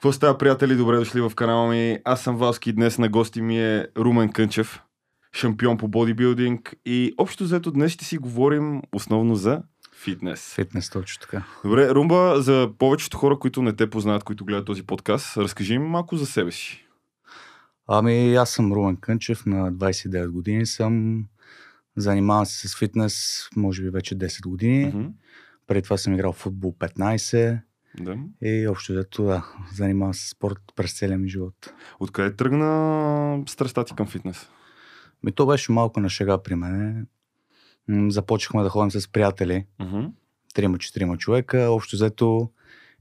Какво става, приятели? Добре дошли в канала ми. Аз съм Валски. Днес на гости ми е Румен Кънчев, шампион по бодибилдинг. И общо взето днес ще си говорим основно за фитнес. Фитнес, точно така. Добре, Румба, за повечето хора, които не те познават, които гледат този подкаст, разкажи им малко за себе си. Ами, аз съм Румен Кънчев, на 29 години съм. Занимавам се с фитнес, може би вече 10 години. Мгм. Преди това съм играл в футбол 15 Да. и общо взето, да, занимавам се спорт през целия ми живот. Откъде тръгна страстта ти към фитнес? Ми то беше малко на шега при мен. Започнахме да ходим с приятели, трима-четирима човека. Общо взето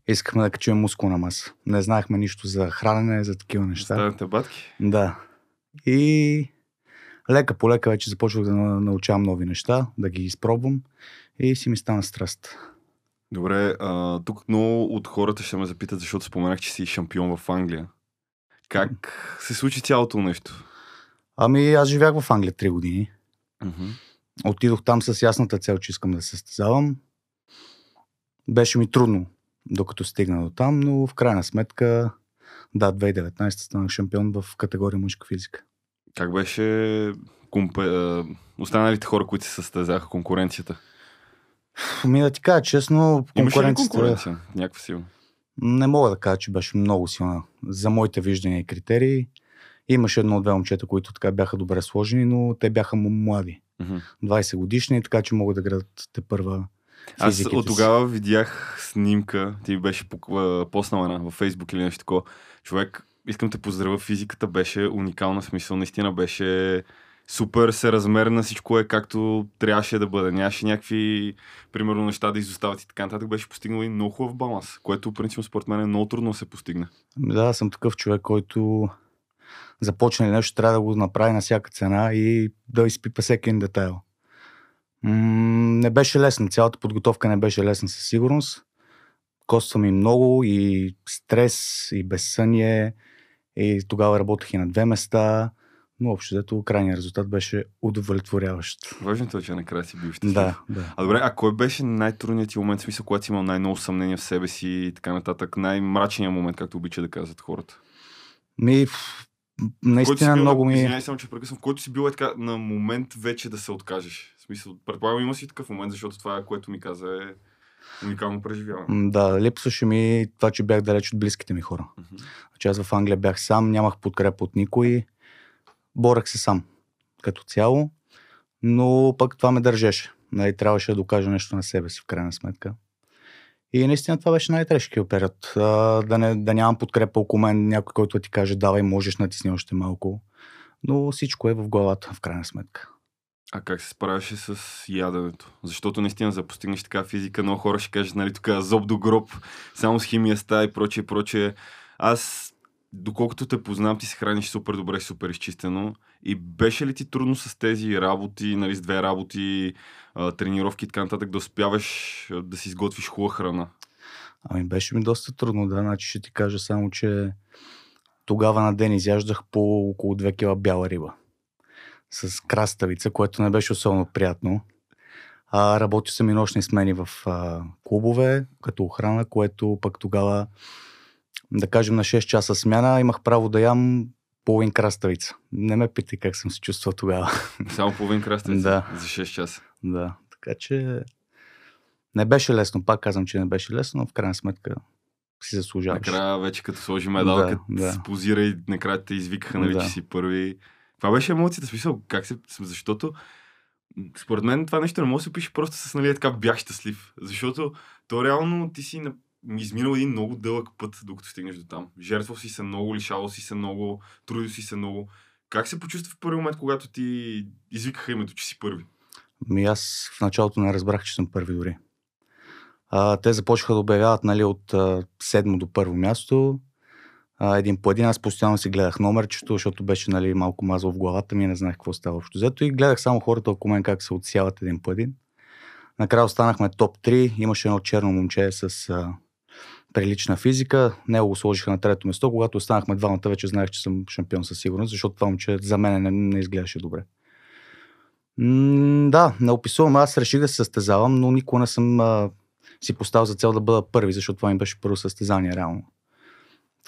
искахме да качим мускулна маса. Не знаехме нищо за хранене, за такива неща. Ставате батки? Да. И лека по лека вече започвах да на- научавам нови неща, да ги изпробвам и си ми стана страст. Добре, а, тук много от хората ще ме запитат, защото споменах, че си шампион в Англия. Как се случи цялото нещо? Ами аз живях в Англия 3 години. Мгм. Отидох там с ясната цел, че искам да се състезавам. Беше ми трудно, докато стигна до там, но в крайна сметка, да, 2019 станах шампион в категория мъжка физика. Как беше компе... останалите хора, които се състезаха конкуренцията? Ми да ти кажа честно, Имаше ли конкуренцията... конкуренция? Някаква сила. Не мога да кажа, че беше много силна. За моите виждания и критерии имаше едно-две момчета, които така бяха добре сложени, но те бяха млади. Мгм. 20 годишни, така че могат да градат те първа Аз от си. тогава видях снимка, ти беше поснала една във Фейсбук или нещо такова. Човек, искам те поздравя, физиката беше уникална, смисъл наистина беше супер съразмерна, всичко е както трябваше да бъде. Нямаше някакви, примерно, неща да изостават и така нататък. Беше постигнал и много хубав баланс, което, принципно, според мен е много трудно да се постигне. Ами Да, съм такъв човек, който започне нещо, трябва да го направи на всяка цена и да изпипа всеки един детайл. М- не беше лесно. Цялата подготовка не беше лесна със сигурност. Коства ми много и стрес, и безсъние. И тогава работех и на две места. Но общо взето крайният резултат беше удовлетворяващ. Важното е, че накрая си бил щастлив. Да, да. А добре, а кой беше най-трудният ти момент, в смисъл, когато си имал най-много съмнение в себе си и така нататък, най-мрачният момент, както обича да казват хората? Ми, наистина бил, много ми... Извинявай само, че прекъсвам. В който си бил е така на момент вече да се откажеш. В смисъл, предполагам има си такъв момент, защото това, което ми каза е уникално преживяване. Да, липсваше ми това, че бях далеч от близките ми хора. Мгм. Че аз в Англия бях сам, нямах подкрепа от никой. Борах се сам като цяло, но пък това ме държеше. Нали, трябваше да докажа нещо на себе си в крайна сметка. И наистина това беше най-тежкият период. А, да, не, да нямам подкрепа около мен, някой, който ти каже, давай, можеш, натисни още малко. Но всичко е в главата, в крайна сметка. А как се справяше с яденето? Защото наистина за постигнеш така физика, много хора ще кажат, нали, тук зоб до гроб, само с химия става и прочее, прочее. Аз, доколкото те познавам, ти се храниш супер добре, супер изчистено. И беше ли ти трудно с тези работи, нали, с две работи, тренировки и така нататък, да успяваш да си изготвиш хубава храна? Ами беше ми доста трудно, да. Значи ще ти кажа само, че тогава на ден изяждах по около 2 кила бяла риба. С краставица, което не беше особено приятно. А, работил съм и нощни смени в а, клубове, като охрана, което пък тогава, да кажем, на 6 часа смяна имах право да ям половин краставица. Не ме питай как съм се чувствал тогава. Само половин крастец Да. за 6 часа. да, така че не беше лесно. Пак казвам, че не беше лесно, но в крайна сметка си заслужаваш. Накрая вече като сложи медалка, Да, да. позира и накрая те извикаха, нали, Да. че си първи. Това беше емоцията, смисъл, как се, защото според мен това нещо не може да се опише просто с, нали, е така бях щастлив. Защото то реално ти си на, изминал един много дълъг път, докато стигнеш до там. Жертвал си се много, лишавал си се много, трудил си се много. Как се почувства в първи момент, когато ти извикаха името, че си първи? Ми аз в началото не разбрах, че съм първи дори. А, те започнаха да обявяват нали, от седмо до първо място. А, един по един. Аз постоянно си гледах номерчето, защото беше нали, малко мазал в главата ми, не знаех какво става общо взето. И гледах само хората около мен как се отсяват един по един. Накрая останахме топ 3. Имаше едно черно момче с а, прилична физика. Него го сложиха на трето место. Когато останахме двамата, вече знаех, че съм шампион със сигурност, защото това момче за мен не, не изглеждаше добре. М, да, не описувам. Аз реших да се състезавам, но никога не съм а, си поставил за цел да бъда първи, защото това ми беше първо състезание реално.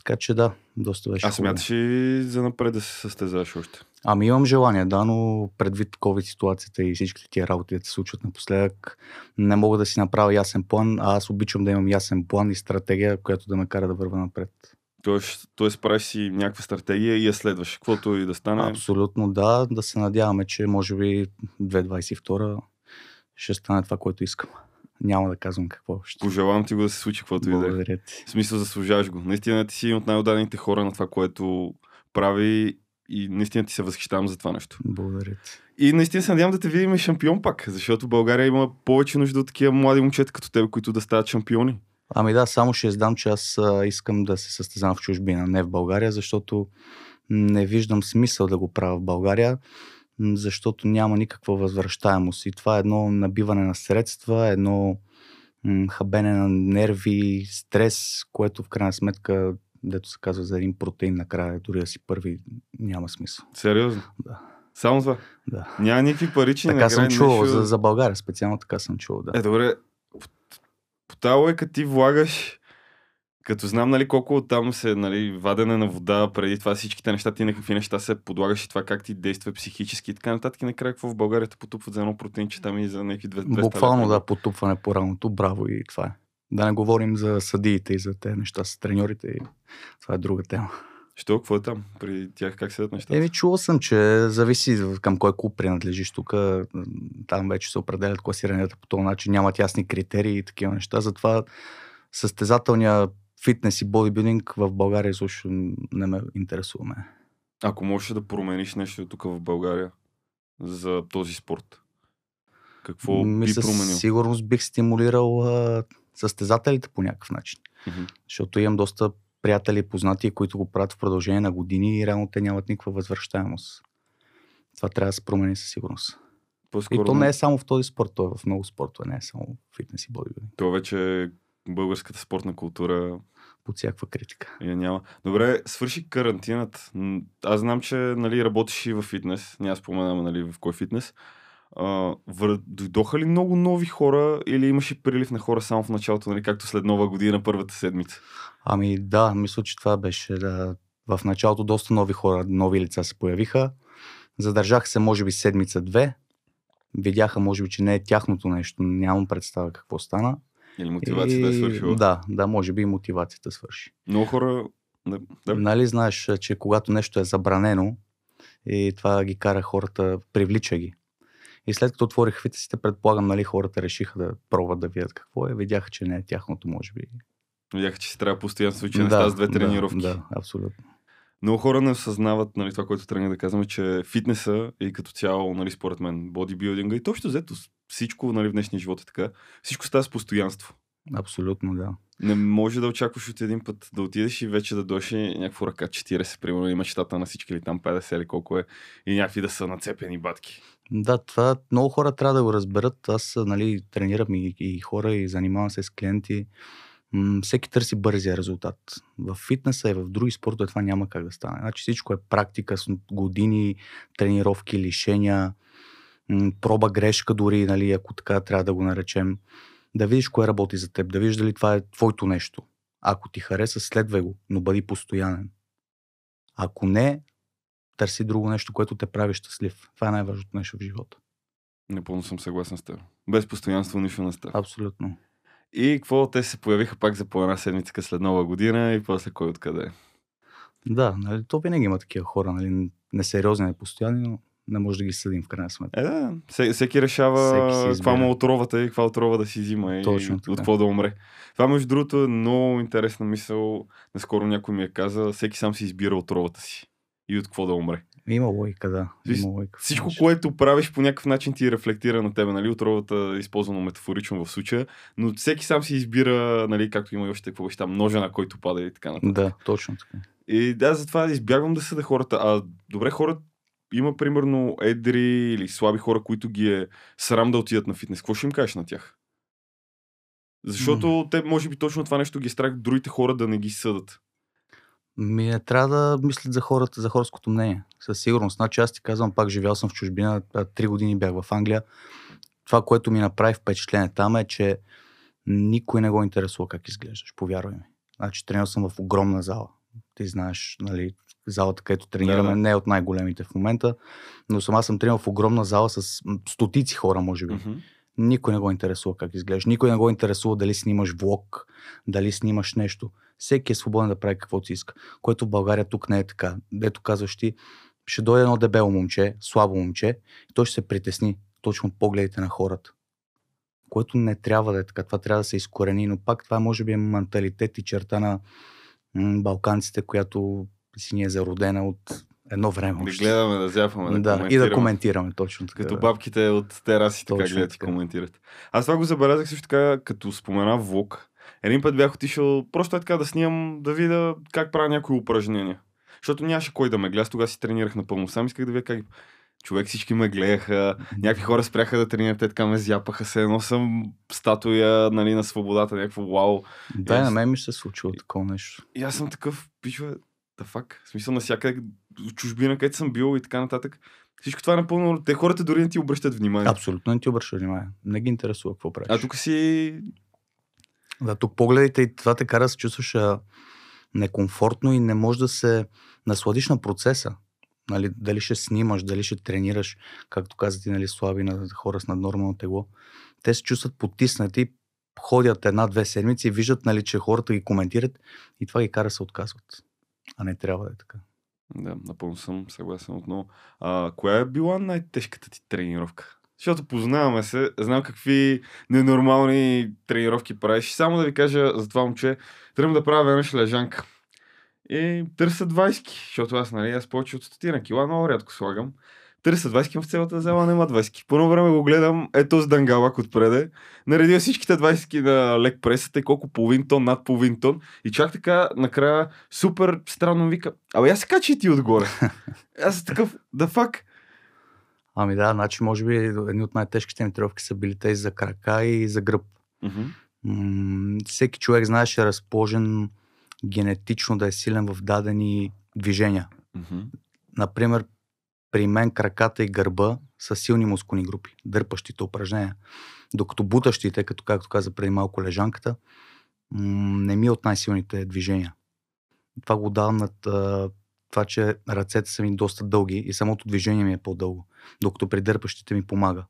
Така че да, доста беше. А смяташ ли за напред да се състезаваш още? Ами имам желание, да, но предвид COVID ситуацията и всичките тия работи, да се случват напоследък, не мога да си направя ясен план, а аз обичам да имам ясен план и стратегия, която да ме кара да върва напред. Тоест, тоест правиш си някаква стратегия и я следваш, каквото и да стане. Абсолютно да, да се надяваме, че може би 2022 ще стане това, което искам. Няма да казвам какво ще. Пожелавам ти го да се случи, каквото и да е. Благодаря ти. В смисъл, заслужаваш го. Наистина ти си един от най-отдадените хора на това, което прави и наистина ти се възхищавам за това нещо. Благодаря ти. И наистина се надявам да те видим шампион пак, защото България има повече нужда от такива млади момчета като теб, които да стават шампиони. Ами да, само ще издам, че аз искам да се състезавам в чужбина, не в България, защото не виждам смисъл да го правя в България, защото няма никаква възвръщаемост. И това е едно набиване на средства, едно хабене на нерви, стрес, което в крайна сметка, дето се казва за един протеин накрая, дори да си първи, няма смисъл. Сериозно? Да. Само това. Да. Няма никакви парични Така съм награди, чувал, нещо- за, за България специално така съм чувал, да. Е, добре. По, по тази лойка ти влагаш, като знам, нали, колко там се, нали, вадене на вода, преди това всичките неща, ти на какви неща се подлагаш и това как ти действа психически и така нататък. Накрая какво в България те потупват за едно протеинче там и за някакви 200 Буквално да, потупване по раното, браво и това е. Да не говорим за съдиите и за тези неща с треньорите. И това е друга тема. Що, какво е там? При тях как седят нещата? Еми, чувал съм, че зависи към кой клуб принадлежиш тук. Там вече се определят класиранията по този начин. Нямат ясни критерии и такива неща. Затова състезателния фитнес и бодибилдинг в България изобщо не ме интересува. Мен. Ако можеш да промениш нещо тук в България за този спорт, какво Ми би променил? сигурност бих стимулирал а, състезателите по някакъв начин. Мгм. Защото имам доста приятели и познати, които го правят в продължение на години и реално те нямат никаква възвръщаемост. Това трябва да се промени със сигурност. И По-скоро то не е само в този спорт, то е в много спортове, не е само в фитнес и бодибилдинг. То вече е българската спортна култура Под всякаква критика. я няма. Добре, свърши карантината. М, Аз знам, че нали, работиш и в фитнес. Няма споменаваме нали, в кой фитнес. А, вър... Дойдоха ли много нови хора или имаше прилив на хора само в началото, нали, както след нова година, първата седмица? Ами да, мисля, че това беше да, в началото доста нови хора, нови лица се появиха. Задържаха се, може би, седмица-две. Видяха, може би, че не е тяхното нещо. Нямам представа какво стана. Или мотивацията е свършила? Да, да, може би и мотивацията свърши. Много хора... Да, да. Нали знаеш, че когато нещо е забранено и това ги кара хората, привлича ги. И след като отворих фитнесите, предполагам, нали, хората решиха да пробват да видят какво е. Видяха, че не е тяхното, може би. Видяха, че си трябва постоянно случай да, с две тренировки. Да, да, абсолютно. Много хора не осъзнават нали, това, което тръгнах да казвам, че фитнеса и като цяло, нали, според мен, бодибилдинга и точно взето всичко нали, в днешния живот е така. Всичко става с постоянство. Абсолютно, да. Не може да очакваш от един път да отидеш и вече да дойде някаква ръка 40, примерно, и мечтата на всички или там 50 или колко е, и някакви да са нацепени батки. Да, това много хора трябва да го разберат. Аз нали, тренирам и, и хора и занимавам се с клиенти. М, всеки търси бързия резултат. В фитнеса и в други спортове това няма как да стане. Значи всичко е практика с години, тренировки, лишения, м, проба грешка дори, нали, ако така трябва да го наречем. Да видиш кое работи за теб, да видиш дали това е твоето нещо. Ако ти хареса, следвай го, но бъди постоянен. Ако не, търси друго нещо, което те прави щастлив. Това е най-важното нещо в живота. Напълно съм съгласен с теб. Без постоянство нищо не става. Абсолютно. И какво те се появиха пак за по една седмица след нова година и после кой откъде. Да, нали, то винаги има такива хора, нали, несериозни, непостоянни, но не може да ги съдим в крайна сметка. Е, да. Всеки, решава Всеки каква му отровата и каква отрова да си взима и Точно от какво да умре. Това, между другото, е много интересна мисъл. Наскоро някой ми е каза, всеки сам си избира отровата си и от какво да умре. Има логика, да. Има логика. Всичко, което правиш по някакъв начин ти рефлектира на тебе, нали? Отровата е използвано метафорично в случая, но всеки сам си избира, нали, както има и още какво там, ножа на който пада и така нататък. Да, точно така. И да, затова избягвам да съда хората. А добре, хора, има примерно едри или слаби хора, които ги е срам да отидат на фитнес. Какво ще им кажеш на тях? Защото те, може би, точно това нещо ги е страх другите хора да не ги съдат. Ми не трябва да мислят за хората, за хорското мнение. Със сигурност. Значи аз ти казвам, пак живял съм в чужбина, три години бях в Англия. Това, което ми направи впечатление там е, че никой не го интересува как изглеждаш, повярвай ми. Значи тренирал съм в огромна зала. Ти знаеш, нали, залата, където тренираме, Да, да. не е от най-големите в момента, но сама съм тренирал в огромна зала с стотици хора, може би. Мгм. Никой не го интересува как изглеждаш. Никой не го интересува дали снимаш влог, дали снимаш нещо. Всеки е свободен да прави каквото си иска. Което в България тук не е така. Дето казваш ти, ще дойде едно дебело момче, слабо момче, и той ще се притесни точно от погледите на хората. Което не трябва да е така. Това трябва да се изкорени, но пак това може би е менталитет и черта на балканците, която си ни е зародена от едно време. Да гледаме, да зяпаме, да, да, и да коментираме точно така. Като бабките от терасите, Точно гледат и коментират. Аз това го забелязах също така, като спомена влог. Един път бях отишъл просто е така да снимам, да видя как правя някои упражнения. Защото нямаше кой да ме гледа. Тогава си тренирах напълно сам. Исках да видя как човек всички ме гледаха. Някакви хора спряха да тренират, те така ме зяпаха се. Едно съм статуя нали, на свободата, някакво вау. Да, Аз- на мен ми се е случило такова нещо. И аз съм такъв, пичове, да фак. В смисъл навсякъде, в чужбина, където съм бил и така нататък. Всичко това е напълно. Те хората дори не ти обръщат внимание. Абсолютно не ти обръща внимание. Не ги интересува какво правиш. А тук си Да, тук погледите и това те кара да се чувстваш а, некомфортно и не можеш да се насладиш на процеса. Нали, дали ще снимаш, дали ще тренираш, както каза ти, нали, слаби на хора с наднормално тегло. Те се чувстват потиснати, ходят една-две седмици и виждат, нали, че хората ги коментират и това ги кара се отказват. А не трябва да е така. Да, напълно съм съгласен отново. А, коя е била най-тежката ти тренировка? Защото познаваме се, знам какви ненормални тренировки правиш. Само да ви кажа за това момче, тръгвам да правя веднъж лежанка. И търся 20 защото аз, нали, аз повече от стотина кила много рядко слагам. Търся 20 в цялата зала няма 20 По едно време го гледам, ето с дангалак отпреде. Наредил всичките 20 на лек пресата и колко половин тон, над половин тон. И чак така, накрая, супер странно вика, абе я се качи ти отгоре. Аз съм такъв, да фак. Ами да, значи може би едни от най-тежките ми тренировки са били тези за крака и за гръб. М, всеки човек знаеш е разположен генетично да е силен в дадени движения. Например, при мен краката и гърба са силни мускулни групи, дърпащите упражнения. Докато бутащите, като както каза преди малко лежанката, не ми е от най-силните движения. Това го давам над това, че ръцете са ми доста дълги и самото движение ми е по-дълго, докато при дърпащите ми помага.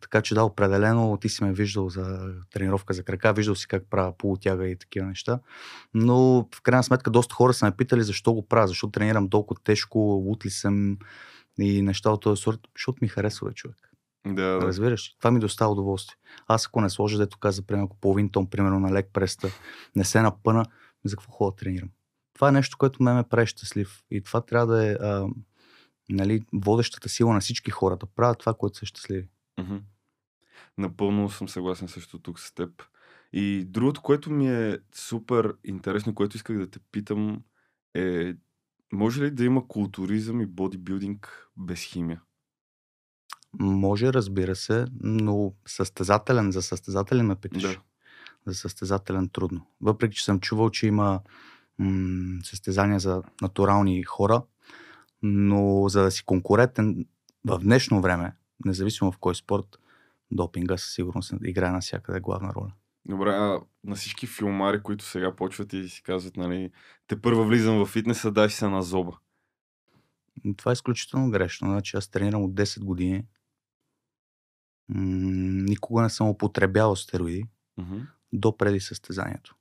Така че да, определено ти си ме виждал за тренировка за крака, виждал си как правя полутяга и такива неща. Но в крайна сметка доста хора са ме питали защо го правя, защо тренирам толкова тежко, лут ли съм и неща от този сорт, защото ми харесва човек. Да, да. Разбираш? Това ми доставя удоволствие. Аз ако не сложа, дето каза, примерно, половин тон, примерно, на лек преста, не се напъна, за какво хора тренирам? Това е нещо, което ме ме прави щастлив. И това трябва да е а, нали, водещата сила на всички хора, да правят това, което са щастливи. Мгм. Напълно съм съгласен също тук с теб. И другото, което ми е супер интересно, което исках да те питам е, може ли да има културизъм и бодибилдинг без химия? Може, разбира се, но състезателен, за състезателен ме питаш. Да. За състезателен трудно. Въпреки, че съм чувал, че има м- състезания за натурални хора, но за да си конкурентен в днешно време, независимо в кой спорт, допинга със сигурност играе навсякъде главна роля. Добре, а на всички филмари, които сега почват и си казват, нали, те първо влизам в фитнеса, дай се на зоба. Това е изключително грешно. Значи аз тренирам от 10 години. М- никога не съм употребявал стероиди Мгм. до преди състезанието.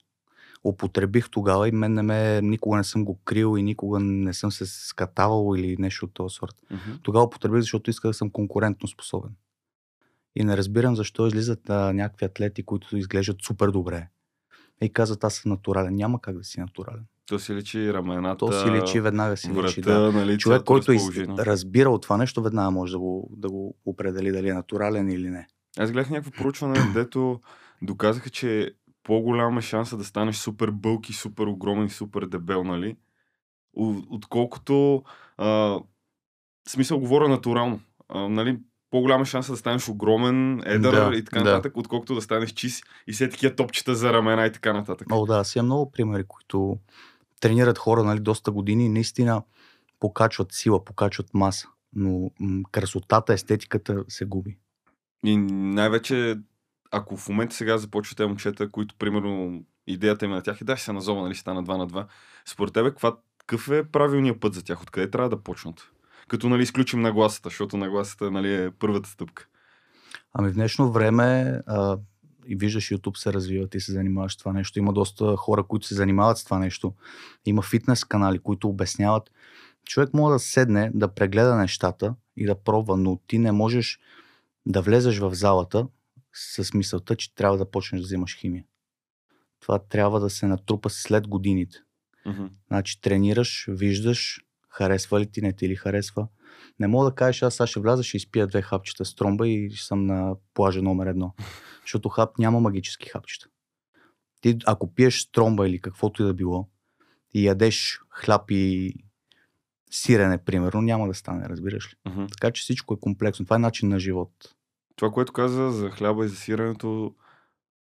Употребих тогава и мен не ме, никога не съм го крил и никога не съм се скатавал или нещо от този сорт. Мгм. Тогава употребих, защото исках да съм конкурентно способен. И не разбирам защо излизат а, някакви атлети, които изглеждат супер добре. И казват, аз съм натурален. Няма как да си натурален. То си личи рамената, То си личи, веднага си врата, личи. Да. нали, Човек, който из... разбира от това нещо, веднага може да го, да го определи дали е натурален или не. Аз гледах някакво проучване, дето доказаха, че по-голяма е шанса да станеш супер бълки, супер огромен супер дебел, нали? Отколкото, а, в смисъл говоря натурално, а, нали? По-голяма е шанса да станеш огромен, едър Да, и така да. нататък, отколкото да станеш чист и все такива топчета за ramена и така нататък. О, да, си има много примери, които тренират хора нали, доста години и наистина покачват сила, покачват маса. Но м- красотата, естетиката се губи. И най-вече, ако в момента сега започват те момчета, които, примерно, идеята им е на тях е да се назова, нали, стана 2 на 2. Според тебе, какъв е правилният път за тях? Откъде трябва да почнат? Като нали, изключим нагласата, защото нагласата нали, е първата стъпка. Ами в днешно време а, и виждаш YouTube се развиват и се занимаваш с това нещо. Има доста хора, които се занимават с това нещо. Има фитнес канали, които обясняват. Човек може да седне, да прегледа нещата и да пробва, но ти не можеш да влезеш в залата с мисълта, че трябва да почнеш да взимаш химия. Това трябва да се натрупа след годините. Мгм. Значи тренираш, виждаш, харесва ли ти, не ти ли харесва. Не мога да кажеш, аз сега ще вляза, ще изпия две хапчета с тромба и ще съм на плажа номер едно. Защото хап няма магически хапчета. Ти, ако пиеш стромба или каквото и да било и ядеш хляб и сирене, примерно, няма да стане, разбираш ли? Мгм. Така че всичко е комплексно. Това е начин на живот. Това, което каза за хляба и за сиренето,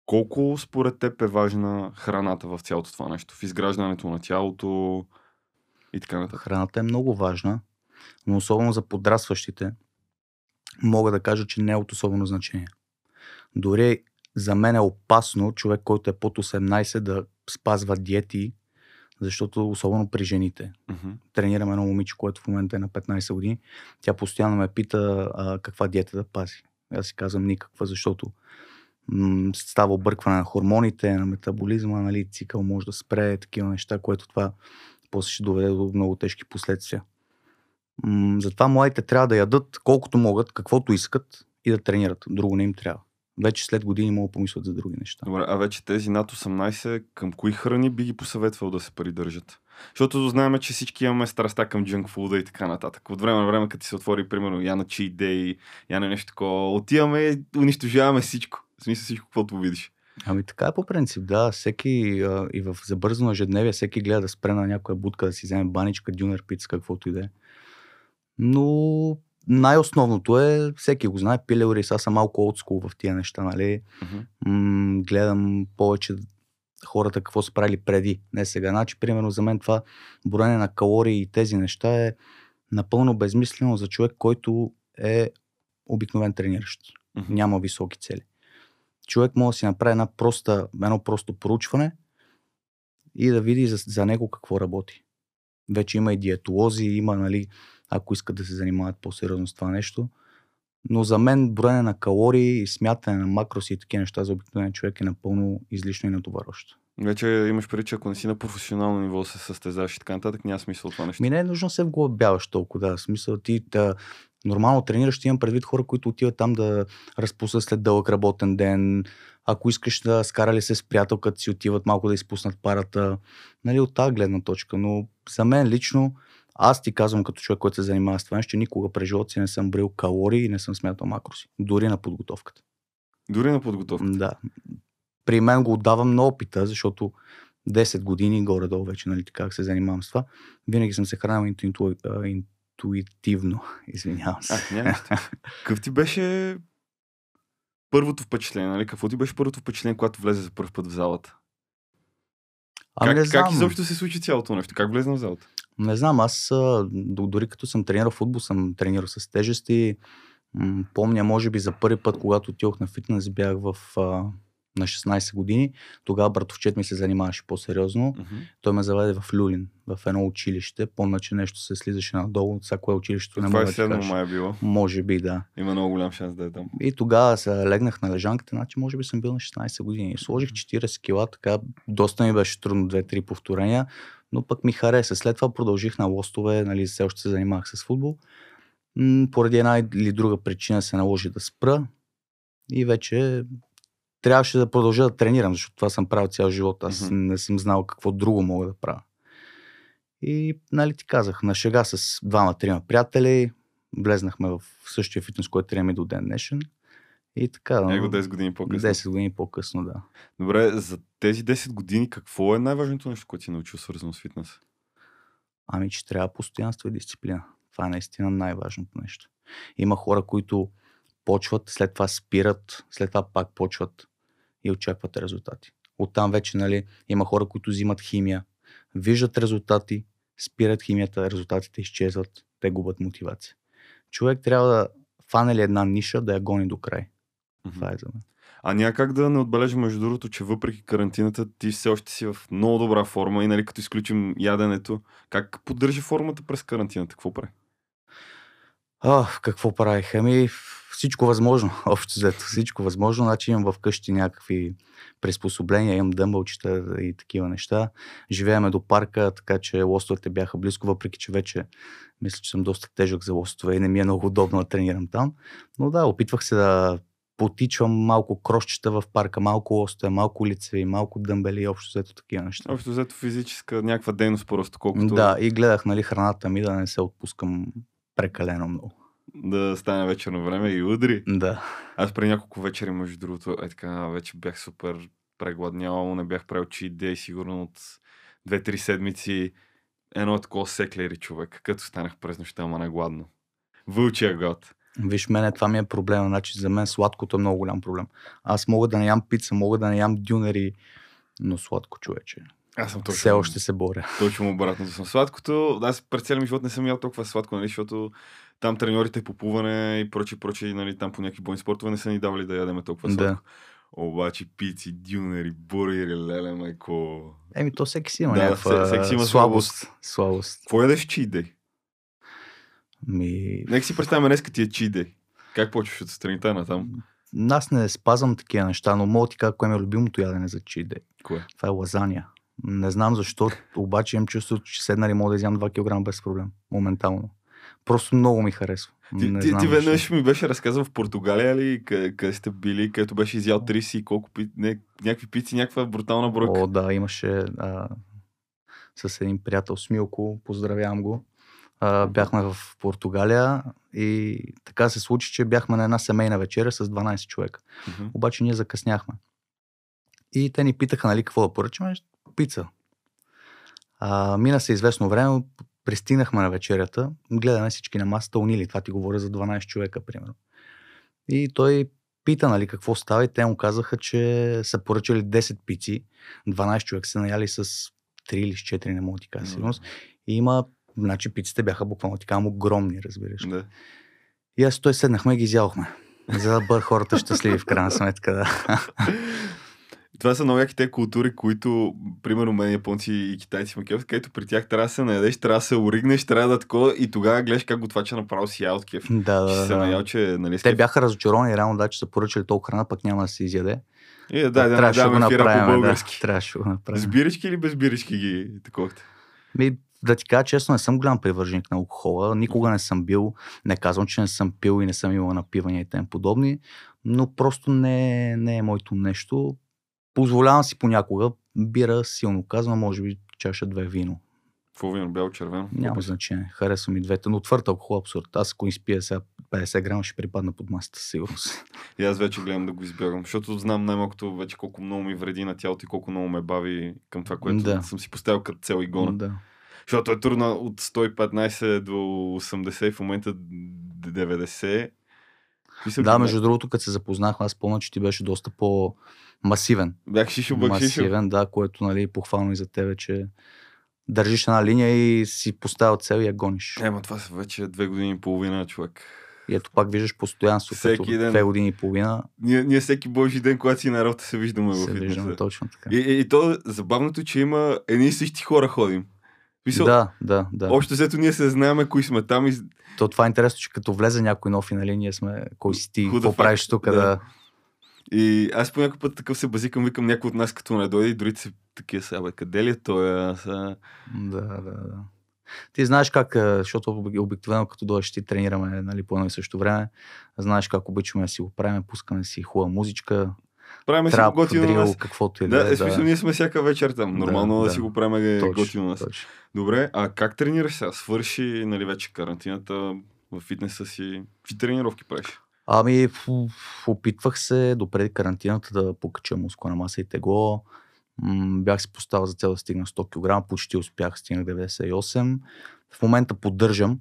колко според теб е важна храната в цялото това нещо? В изграждането на тялото и така нататък. Храната е много важна, но особено за подрастващите, мога да кажа, че не е от особено значение. Дори за мен е опасно човек, който е под 18 да спазва диети, защото особено при жените. Мгм. Тренирам едно момиче, което в момента е на 15 години. Тя постоянно ме пита а, каква диета да пази. Аз си казвам никаква, защото става объркване на хормоните, на метаболизма, нали, цикъл може да спре, такива неща, което това после ще доведе до много тежки последствия. М- затова младите трябва да ядат колкото могат, каквото искат и да тренират. Друго не им трябва. Вече след години могат да помислят за други неща. Добре, а вече тези над 18, към кои храни би ги посъветвал да се придържат? Защото знаем, че всички имаме страста към джънк фуда и така нататък. От време на време, като ти се отвори, примерно, я на cheat day, я на нещо такова, отиваме, унищожаваме всичко. В смисъл всичко, каквото видиш. Ами така е по принцип, да. Всеки а, и в забързано ежедневие, всеки гледа да спре на някоя будка, да си вземе баничка, дюнер пица, каквото и да е. Но най-основното е, всеки го знае, пиле рис, аз съм малко олдскул в тия неща, нали? Мгм. М- гледам повече хората какво са правили преди, не сега. Значи, примерно за мен това броене на калории и тези неща е напълно безмислено за човек, който е обикновен трениращ. Мгм. Няма високи цели. Човек може да си направи една проста, едно просто проучване и да види за, за него какво работи. Вече има и диетолози, има, нали, ако искат да се занимават по-сериозно с това нещо. Но за мен броене на калории и смятане на макроси и такива неща за обикновен човек е напълно излишно и натоварващо. Вече имаш преди, че ако не си на професионално ниво се състезаваш и така нататък, няма смисъл това нещо. Ми не е нужно се вглъбяваш толкова, да. Смисъл ти да, нормално тренираш, имам предвид хора, които отиват там да разпуснат след дълъг работен ден. Ако искаш да скарали се с приятелката си, отиват малко да изпуснат парата. Нали, от тази гледна точка. Но за мен лично, аз ти казвам като човек, който се занимава с това нещо, никога през живота си не съм брил калории и не съм смятал макроси. Дори на подготовката. Дори на подготовка. Да. При мен го отдавам на опита, защото 10 години горе-долу вече, нали, как се занимавам с това. Винаги съм се хранил инту, инту, а, интуитивно. Извинявам се. А. Какъв ти беше първото впечатление, нали? Какво ти беше първото впечатление, когато влезе за първ път в залата? Ами как, не знам. как изобщо се случи цялото нещо? Как влезна в залата? Не знам, аз дори като съм тренирал футбол, съм тренирал с тежести. Помня, може би за първи път, когато отидох на фитнес, бях в, а, на 16 години. Тогава братовчет ми се занимаваше по-сериозно. Мгм. Той ме заведе в Люлин, в едно училище. Помня, че нещо се слизаше надолу. Сега кое училището, не мога е да кажа. май е било. Може би, да. Има много голям шанс да е там. И тогава се легнах на лежанката, значи може би съм бил на 16 години. Сложих 40 кила, така доста ми беше трудно 2-3 повторения, но пък ми хареса. След това продължих на лостове, нали, все още се занимавах с футбол. М, поради една или друга причина се наложи да спра и вече трябваше да продължа да тренирам, защото това съм правил цял живот. Аз Мгм. не съм знал какво друго мога да правя. И, нали ти казах, на шега с двама-трима приятели, влезнахме в същия фитнес, който тренираме до ден днешен. И така. Его но 10 години по-късно. 10 години по-късно, да. Добре, за тези 10 години какво е най-важното нещо, което си научил свързано с фитнес? Ами, че трябва постоянство и дисциплина. Това е наистина най-важното нещо. Има хора, които почват, след това спират, след това пак почват и очакват резултати. Оттам вече, нали, има хора, които взимат химия, виждат резултати, спират химията, резултатите изчезват, те губят мотивация. Човек трябва да фане ли една ниша, да я гони до край. Мгм. Това е за мен. А някак да не отбележим, между другото, че въпреки карантината, ти все още си в много добра форма и нали като изключим яденето, как поддържа формата през карантината? Какво прави? А, какво правих? Ами всичко възможно, общо взето. Всичко възможно. Значи имам вкъщи някакви приспособления, имам дъмбълчета и такива неща. Живееме до парка, така че лостовете бяха близко, въпреки че вече мисля, че съм доста тежък за лостове и не ми е много удобно да тренирам там. Но да, опитвах се да потичвам малко крошчета в парка, малко лостове, малко лицеви, малко дъмбели и общо взето такива неща. Общо взето физическа някаква дейност просто, колкото... Да, и гледах нали, храната ми да не се отпускам прекалено много. Да стане вечер на време и удри. Да. Аз при няколко вечери, между другото, е така, вече бях супер прегладнял, не бях правил чи идеи, сигурно от 2-3 седмици. Едно такова секлери човек, като станах през нощта, ама гладно. Вълчия год. Виж, мене това ми е проблема. Значи за мен сладкото е много голям проблем. Аз мога да не ям пица, мога да не ям дюнери, но сладко човече. Аз съм точно. Все още се боря. Точно обратното съм. Сладкото, аз през целия ми живот не съм ял толкова сладко, нали, защото там треньорите по плуване и прочи, прочи, нали, там по някакви бойни спортове не са ни давали да ядеме толкова сладко. Да. Обаче пици, дюнери, бургери, леле, майко. Еми, то всеки си има да, някаква има слабост. слабост. Какво ядеш чидей? Ми... Нека си представяме днес ти е чидей. Как почваш от странита на там? Аз не спазвам такива неща, но мога ти кажа кое ми е любимото ядене за чидей. Кое? Това е лазания. Не знам защо, обаче имам чувство, че седнали мога да изям 2 кг без проблем. Моментално. Просто много ми харесва. Ти, не ти, ти веднъж ми беше разказал в Португалия ли, къде, къде сте били, където беше изял 30 и колко пи, не, някакви пици, някаква брутална бройка. О, да, имаше а, с един приятел Смилко, поздравявам го. А, бяхме в Португалия и така се случи, че бяхме на една семейна вечеря с 12 човека. Uh-huh. Обаче ние закъсняхме. И те ни питаха, нали, какво да поръчаме. Пица. А, мина се известно време, пристигнахме на вечерята, гледаме всички на масата, унили. Това ти говоря за 12 човека, примерно. И той пита, нали, какво става и те му казаха, че са поръчали 10 пици, 12 човека са наяли с 3 или с 4, не мога да ти кажа сигурност. И има, значи пиците бяха буквално така огромни, разбираш. Да. И аз той седнахме и ги изядохме. За да бъдат хората щастливи в крайна сметка, да. Това са много яките култури, които, примерно, мен, японци и китайци ме кефят, където при тях трябва да се наедеш, трябва да се оригнеш, трябва да такова и тогава гледаш как готвача направо си ял от кеф. Да, да, да. се наял, че, нали, Те бяха разочаровани, реално да, че са поръчали толкова храна, пък няма да се изяде. И, да, да, да, трябваше да, го направим, по български. Да, трябваше го направим. С бирички или без бирички ги таковахте? Ми, да ти кажа честно, не съм голям привърженик на алкохола. Никога не съм бил. Не казвам, че не съм пил и не съм имал напивания и тем подобни, но просто не, не е моето нещо. Позволявам си понякога, бира силно казвам, може би чаша две вино. Какво вино? Бяло, червено? Няма значение. Харесвам и двете, но твърд алкохол абсурд. Аз ако изпия сега 50 грама, ще припадна под масата, сигурност. И аз вече гледам да го избягам, защото знам най-малкото вече колко много ми вреди на тялото и колко много ме бави към това, което да. съм си поставил като цел и гона. Да. Защото е трудно от 115 до 80 и в момента 90. Мисля, да, между другото, като се запознах, аз помня, че ти беше доста по масивен. Бях шишо, бях Масивен, да, което нали, похвално и за тебе, че държиш една линия и си поставил цел и я гониш. Ема това са вече две години и половина, човек. И ето пак виждаш постоянство. Всеки ден. Две години и половина. Ние, ние всеки божи ден, когато си на работа, се виждаме се в виждаме, точно така. И, и, и то забавното, че има едни и същи хора ходим. Мисъл, да, да, да. Общо взето ние се знаеме кои сме там. И... То това е интересно, че като влезе някой нов и нали ние сме кой си ти, какво правиш тук, да. да. И аз по някакъв път такъв се базикам, викам някой от нас като не дойде и дори си такива са, бе, къде ли е той? Са... Да, да, да. Ти знаеш как, защото обикновено като дойдеш ти тренираме нали, по едно и също време, знаеш как обичаме да си го правим, пускаме си хубава музичка, правим си го готино дрил, нас. каквото и да, да, е. Смисъл, ние сме всяка вечер там. Нормално да, да, да си го правим готино нас. Точно. Добре, а как тренираш сега? Свърши нали, вече карантината в фитнеса си. Какви тренировки правиш? Ами, опитвах се допреди карантината да покача мускулна маса и тегло. бях си поставил за цел да стигна 100 кг, почти успях, стигнах 98. В момента поддържам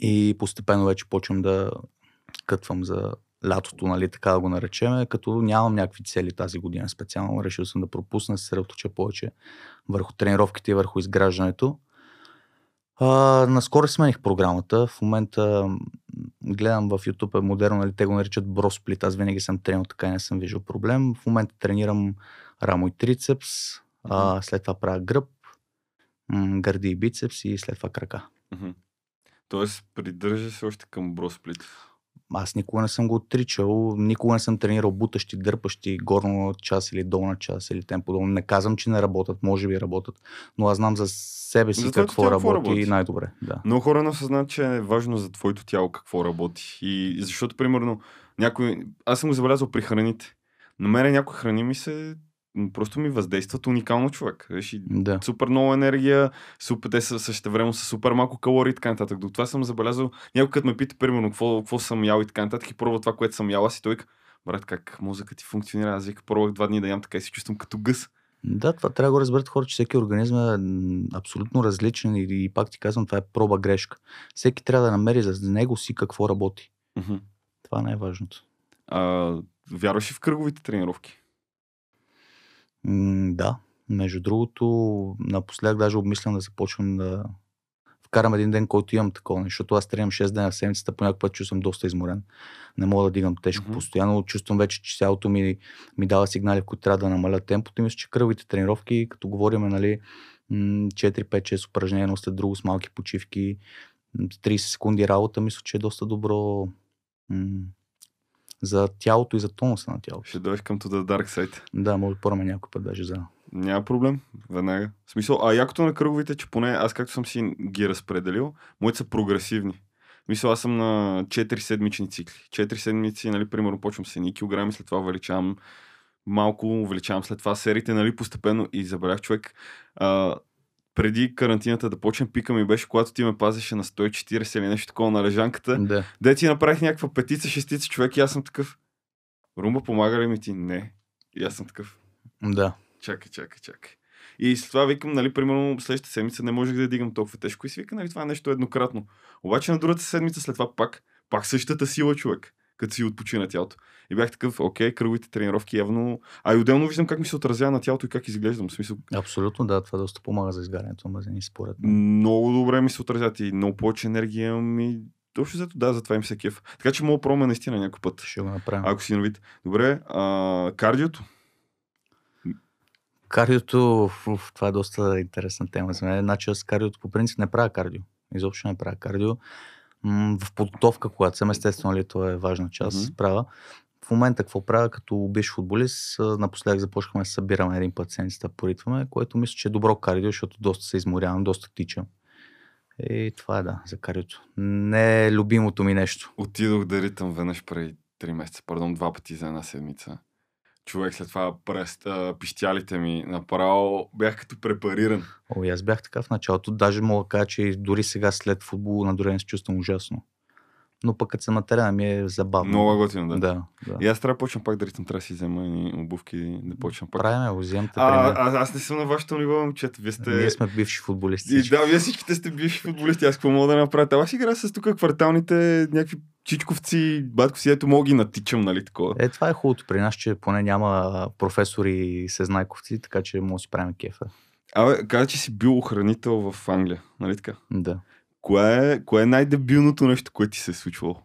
и постепенно вече почвам да кътвам за лятото, нали, така да го наречем, като нямам някакви цели тази година специално. Решил съм да пропусна, се съсредоточа повече върху тренировките и върху изграждането. А, наскоро смених програмата. В момента гледам в YouTube е модерно, нали, те го наричат бросплит. Аз винаги съм тренил така и не съм виждал проблем. В момента тренирам рамо и трицепс, а, след това правя гръб, м- гърди и бицепс и след това крака. Тоест, придържа се още към бросплит. Аз никога не съм го отричал, никога не съм тренирал бутащи, дърпащи, горна част или долна част или тем подобно. Не казвам, че не работят, може би работят, но аз знам за себе си За какво тяло работи, какво работи? най-добре. Да. Много хора не осъзнават, че е важно за твоето тяло какво работи. И защото, примерно, някой... Аз съм го забелязал при храните. На мен някои храни ми се... Просто ми въздействат уникално човек. Виж, да. супер много енергия, супер, те са също време са супер малко калории и така нататък. До това съм забелязал, някой като ме пита, примерно, какво, какво съм ял и така нататък, и пробва това, което съм ял, аз и той брат, как мозъка ти функционира? Аз вика, пробвах два дни да ям така и се чувствам като гъс. Да, това трябва да го разберат хора, че всеки организъм е абсолютно различен и, и пак ти казвам, това е проба грешка. Всеки трябва да намери за него си какво работи. Мгм. Това е най-важното. А, вярваш ли в кръговите тренировки? М, да, между другото, напоследък даже обмислям да започвам да вкарам един ден, който имам такова нещо, защото аз тренирам 6 дена в седмицата, по някакъв път чувствам доста изморен. Не мога да дигам тежко Мгм. постоянно. Чувствам вече, че тялото ми ми дава сигнали, в които трябва да намаля темпото. И мисля, че кръвите тренировки, като говорим, нали, м, 4-5-6 упражнения, едно след друго с малки почивки, м, 30 секунди работа, мисля, че е доста добро м, за тялото и за тонуса на тялото. Ще дойдеш към The Dark Side. Да, може да пораме някой път даже за Няма проблем, веднага. В смисъл, а якото на кръговите, че поне аз както съм си ги разпределил, моите са прогресивни. Мисля, аз съм на 4 седмични цикли. 4 седмици, нали, примерно, почвам с едни килограми, след това увеличавам малко, увеличавам след това сериите, нали, постепенно и забравях човек. А, преди карантината да почнем, пика ми беше, когато ти ме пазеше на 140 или нещо такова на лежанката. Да. Де ти направих някаква петица, шестица човек и аз съм такъв. Румба, помага ли ми ти? Не. И аз съм такъв. Да. Чакай, чакай, чакай. И след това викам, нали, примерно, следващата седмица не можех да дигам толкова тежко. И си вика, нали, това е нещо еднократно. Обаче на другата седмица след това пак, пак същата сила човек, като си отпочина тялото. И бях такъв, окей, кръговите тренировки явно. А и отделно виждам как ми се отразява на тялото и как изглеждам. В смисъл, Абсолютно, да, това доста помага за изгарянето на мазнини, според мен. много добре ми се отразяват и много повече енергия имам и точно зато да, затова им се кеф. Така че мога пробваме наистина някой път. Ще го направим. Ако си новит. Добре, а, кардиото. Кардиото, уф, това е доста интересна тема за мен. Значи аз кардиото по принцип не правя кардио. Изобщо не правя кардио. В подготовка, когато съм, естествено, ли, това е важна част, mm-hmm. правя. В момента какво правя като биш футболист, напоследък започнахме да събираме един път седмицата, поритваме, което мисля, че е добро кардио, защото доста се изморявам, доста тичам. И това е да, за кардиото. Не е любимото ми нещо. Отидох да ритам веднъж преди 3 месеца, пардон, два пъти за една седмица. Човек след това през а, пищялите ми направо бях като препариран. О, аз бях така в началото. Даже мога да кажа, че дори сега след футбол на дори не се чувствам ужасно. Но пък като съм на терена ми е забавно. Много готино, да. Да, да. И аз трябва да почна пак да ритам, трябва да си взема и обувки да почна пак. Правиме го, вземте А, а, аз не съм на вашето ниво, момчета. Вие сте... Ние сме бивши футболисти. И да, вие всичките сте бивши футболисти. Аз какво мога да направя? Аз играя с тук кварталните някакви чичковци, батко си, ето мога ги натичам, нали такова. Е, това е хубавото при нас, че поне няма професори и сезнайковци, така че може да си правим кефа. Абе, каза, че си бил охранител в Англия, нали така? Да. Кое е, кое е най-дебилното нещо, което ти се е случвало?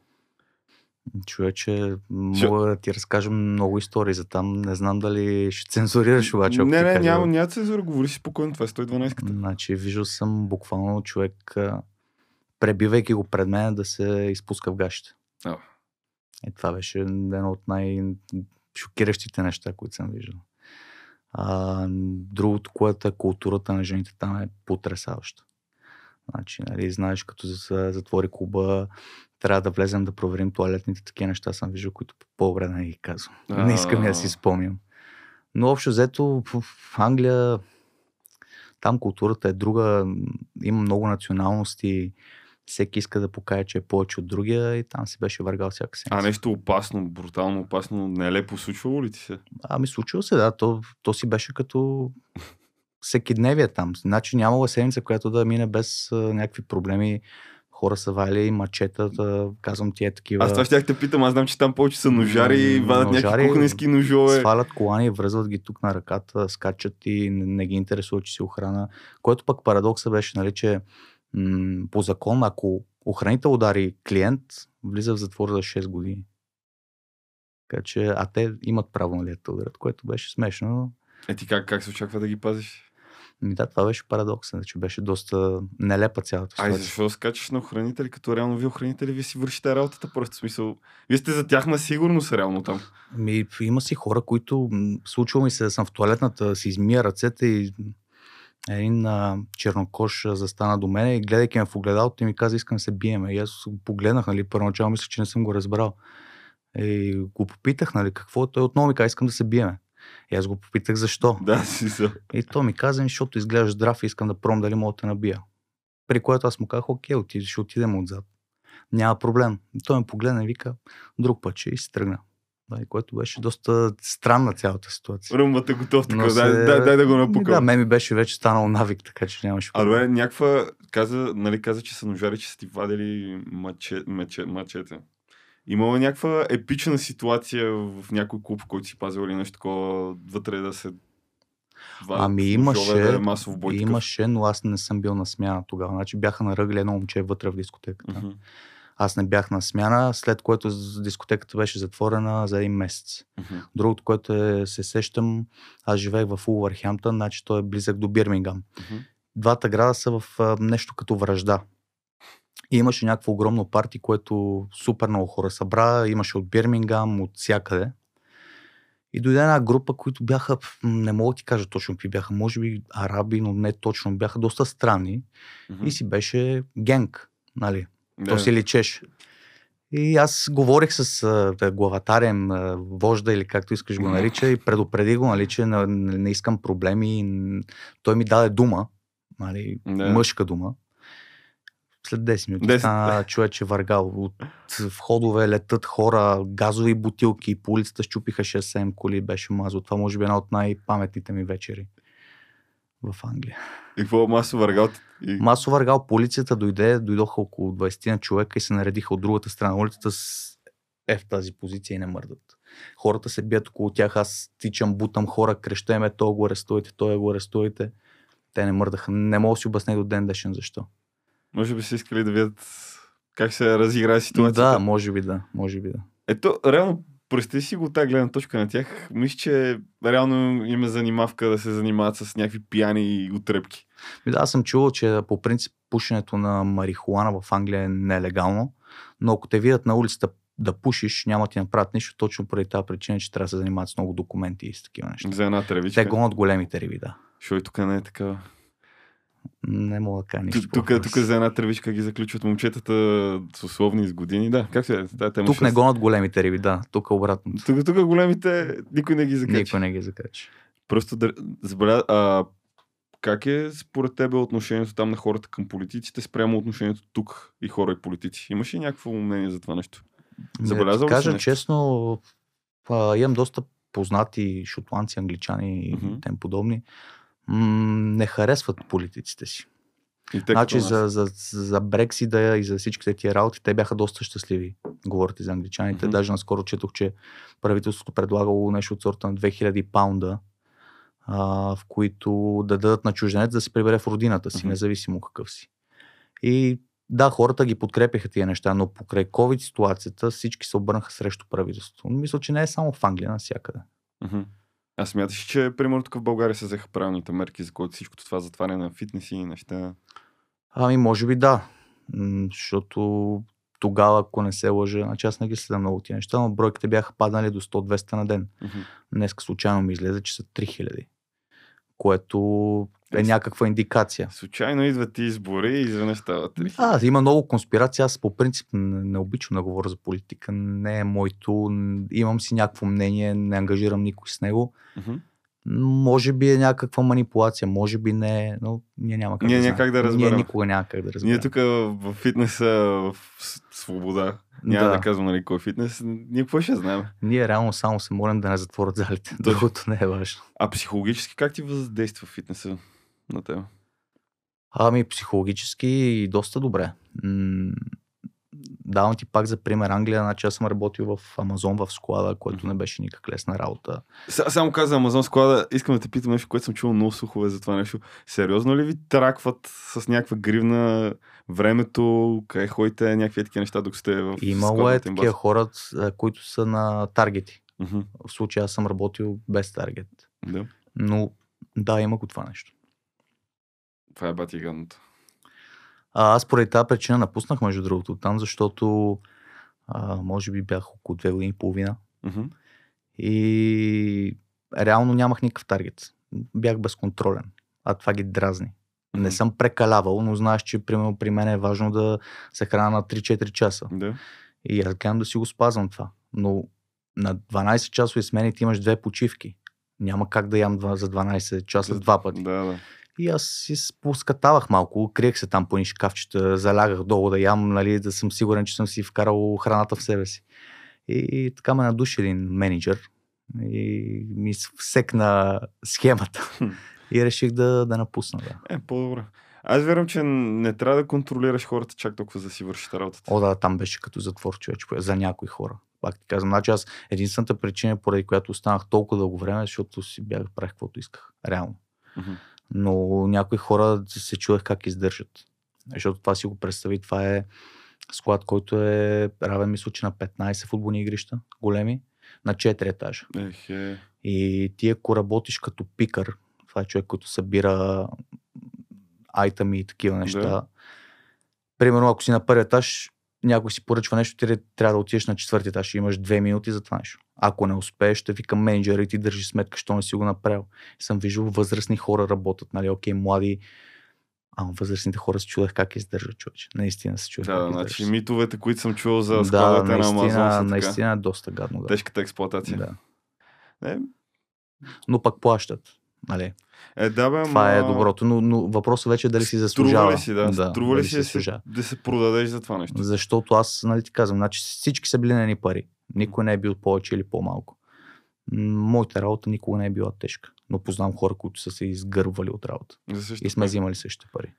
Човече, мога да ти разкажа много истории за там. Не знам дали ще цензурираш обаче. не, не, няма, няма цензура, говори си спокойно, това е 112-ката. Значи, виждал съм буквално човек, пребивайки го пред мен, да се изпуска в гащите. А. И това беше едно от най-шокиращите неща, които съм виждал. А, другото, което е културата на жените там е потрясаваща. Значи, нали, знаеш, като затвори клуба, трябва да влезем да проверим туалетните, такива неща съм виждал, които по-добре не ги казвам. Не искам да си спомням. Но общо взето в в Англия там културата е друга, има много националности, всеки иска да покаже, че е повече от другия и там си беше въргал всяка седмица. А нещо опасно, брутално опасно, нелепо случвало ли ти се? Ами случило се, да. То, то си беше като всеки дневие там. Значи нямала седмица, която да мине без а, някакви проблеми. Хора са вали, мачета, да, казвам ти е такива. Аз това ще те питам, аз знам, че там повече са ножари, вадат някакви ножари, кухненски ножове. Свалят колани, връзват ги тук на ръката, скачат и не, не ги интересува, че си охрана. Което пък парадокса беше, нали, че м- по закон, ако охранител удари клиент, влиза в затвор за 6 години. Така че, а те имат право нали, да ударят, което беше смешно. Е ти как, как се очаква да ги пазиш? Ми да, това беше парадоксен, че беше доста нелепа цялата Ай, ситуация. защо скачаш на охранители, като реално вие охранители, вие си вършите работата, просто смисъл. Вие сте за тях на сигурност реално там. Ми, има си хора, които случва ми се да съм в туалетната, си измия ръцете и един а, чернокош застана до мен и гледайки ме в огледалото и ми каза, искам да се биеме. И аз погледнах, нали, първоначално мислех, че не съм го разбрал. И го попитах, нали, какво е. Той отново ми каза, искам да се биеме. И аз го попитах защо. Да, си са. И той ми каза, «Ми, защото изглеждаш здрав и искам да пробвам дали мога да те набия. При което аз му казах, окей, отиди, ще отидем отзад. Няма проблем. И той ме погледна и вика, друг път ще и се тръгна. Да, и което беше доста странна цялата ситуация. Румбата готов така. Но Дай, се- дай, дай, да го напукам. Да, мен ми беше вече станал навик, така че нямаше А добре, някаква, каза, нали, каза, че са ножари, че са ти вадили маче, маче, мачете. Имало някаква епична ситуация в някой клуб, в който си пазил или нещо такова, вътре да се вадят Ами имаше, да е масов бой. имаше, но аз не съм бил на смяна тогава. Значи бяха наръгали едно момче вътре в дискотеката. Мгм, Аз не бях на смяна, след което дискотеката беше затворена за един месец. мгм. Другото, което е, се сещам, аз живеех в Улвърхемптън, значи той е близък до Бирмингам. Мгм. Двата града са в а, нещо като връжда. И имаше някакво огромно парти, което супер много хора събра. Имаше от Бирмингам, от всякъде. И дойде една група, които бяха, не мога да ти кажа точно какви бяха, може би араби, но не точно, бяха доста странни. Мгм. И си беше генг, нали? Да. То си личеше. И аз говорих с а, да, главатарем, а, вожда или както искаш го нарича и предупредих го, нали, че не, не, искам проблеми. Той ми даде дума, нали, Да. мъжка дума. След 10 минути 10. стана човече въргал. От входове летат хора, газови бутилки, по улицата щупиха 6-7 коли, беше мазо. Това може би е една от най-паметните ми вечери в Англия. И какво масо въргал? И... Масов въргал полицията дойде, дойдоха около 20 на човека и се наредиха от другата страна на улицата с е в тази позиция и не мърдат. Хората се бият около тях, аз тичам, бутам хора, креща ме, то го арестувайте, то го арестувайте. Те не мърдаха. Не мога да си обясня до ден днешен защо. Може би са искали да видят как се разиграе ситуацията. Да, може би да, може би да. Ето, реално, представи си го тази гледна точка на тях. Мисля, че реално им е занимавка да се занимават с някакви пияни и отрепки. Да, аз съм чувал, че по принцип пушенето на марихуана в Англия е нелегално, но ако те видят на улицата да пушиш, няма ти направят нищо, точно поради тази причина, че трябва да се занимават с много документи и с такива неща. За една тревичка. Те гонят големите риби, да. Що и тук не е така. Не мога да кажа нищо. Тук, тук, по-хубаво. тук за една тревичка ги заключват момчетата с условни с години. Да, както е. Да, тема Тук не ще- гонят големите риби, да. Тук е обратно. Тук, тук големите никой не ги закача. Никой не ги закача. Просто да забеля, а, как е според тебе отношението там на хората към политиците спрямо отношението тук и хора и политици? Имаш ли някакво мнение за това нещо? Забелязал ти кажа нещо? честно, а, имам доста познати шотландци, англичани и Мгм. тем подобни. Не харесват политиците си. И те Значи за, за, за Брексита и за всичките тия работи, те бяха доста щастливи. Говорят за англичаните. Мгм. Даже наскоро четох, че правителството предлагало нещо от сорта на 2000 паунда, а, в които да дадат на чужденец да се прибере в родината си, Мгм. независимо какъв си. И да, хората ги подкрепяха тия неща, но покрай COVID ситуацията всички се обърнаха срещу правителството. Мисля, че не е само в Англия, навсякъде. Мгм. А смяташ, че примерно тук в България се взеха правилните мерки, за което всичко това затваряне на фитнеси и неща? Ами, може би да. М, Защото тогава, ако не се лъжа, значи аз не ги следа много тия неща, но бройките бяха паднали до 100-200 на ден. Мгм. Днес случайно ми излезе, че са 3000. Което е някаква индикация. Случайно идват и избори и изведнъж стават. А, има много конспирации. Аз по принцип не, не обичам да говоря за политика. Не е моето. Имам си някакво мнение, не ангажирам никой с него. Мгм. Може би е някаква манипулация, може би не е, но ние няма как Ние да да разберем. Ние никога няма как да разберем. Ние тук в фитнеса, в свобода, няма да, Да. да казвам нали кой е фитнес, ние какво ще знаем? Ние реално само се молим да не затворят залите. Другото не е важно. А психологически как ти въздейства фитнеса на теб? Ами психологически доста добре. М, Давам ти пак за пример Англия, значи аз съм работил в Амазон в склада, което не беше никак лесна работа. Са- Само каза Амазон склада, искам да те питам нещо, което съм чувал много слухове за това нещо. Сериозно ли ви тракват с някаква гривна времето, къде ходите, някакви такива неща, докато сте в Имало е такива хора, които са на таргети. Мгм, В случая аз съм работил без таргет. Да. Но да, има го това нещо. Това е бати гадното. А, аз поради тази причина напуснах, между другото, там, защото а, може би бях около две години и половина Мгм. и реално нямах никакъв таргет. Бях безконтролен, а това ги дразни. Мгм. Не съм прекалявал, но знаеш, че примерно при мен е важно да се храна на 3-4 часа. Да. И аз гледам да си го спазвам това. Но на 12 часови смени ти имаш две почивки. Няма как да ям два- за 12 часа два пъти. Да, да. И аз си спускатавах малко, криех се там по шкафчета, залягах долу да ям, нали, да съм сигурен, че съм си вкарал храната в себе си. И, и така ме надуши един менеджер и ми всекна схемата. И реших да, да напусна. Да. Е, по-добре. Аз вярвам, че не трябва да контролираш хората чак толкова за да си вършите работата. О, да, там беше като затвор, човеч, за някои хора. Пак ти казвам, значи аз единствената причина, поради която останах толкова дълго време, защото си бях правих каквото исках. Реално. Мгм. Но някои хора се чудех как издържат. Защото това си го представи, това е склад, който е равен, мисля, че на 15 футболни игрища, големи, на 4 етажа. Ех, е. И ти ако работиш като пикър, това е човек, който събира айтъми и такива неща, Да. примерно ако си на първи етаж, някой си поръчва нещо, ти трябва да отидеш на четвърти етаж и имаш две минути за това нещо. Ако не успееш, ще вика менеджера и ти държи сметка, що не си го направил. Съм виждал възрастни хора работят, нали, окей, млади, а възрастните хора се чудех как издържат, човече. Наистина се чудех Да, да, значи митовете, които съм чувал за да, складата на наистина, Амазон са така. наистина е доста гадно. Да. Тежката експлуатация. Да. Е, Но пък плащат. Нали? е, да, бе, Това е ама- доброто, но, но въпросът вече е дали си Струва заслужава. ли си, да? Струва ли дали си да се, да продадеш за това нещо? Защото аз, нали ти казвам, значи всички са били на едни пари. Никой не е бил повече или по-малко. Моята работа никога не е била тежка. Но познавам хора, които са се изгървали от работа. И сме взимали същите пари.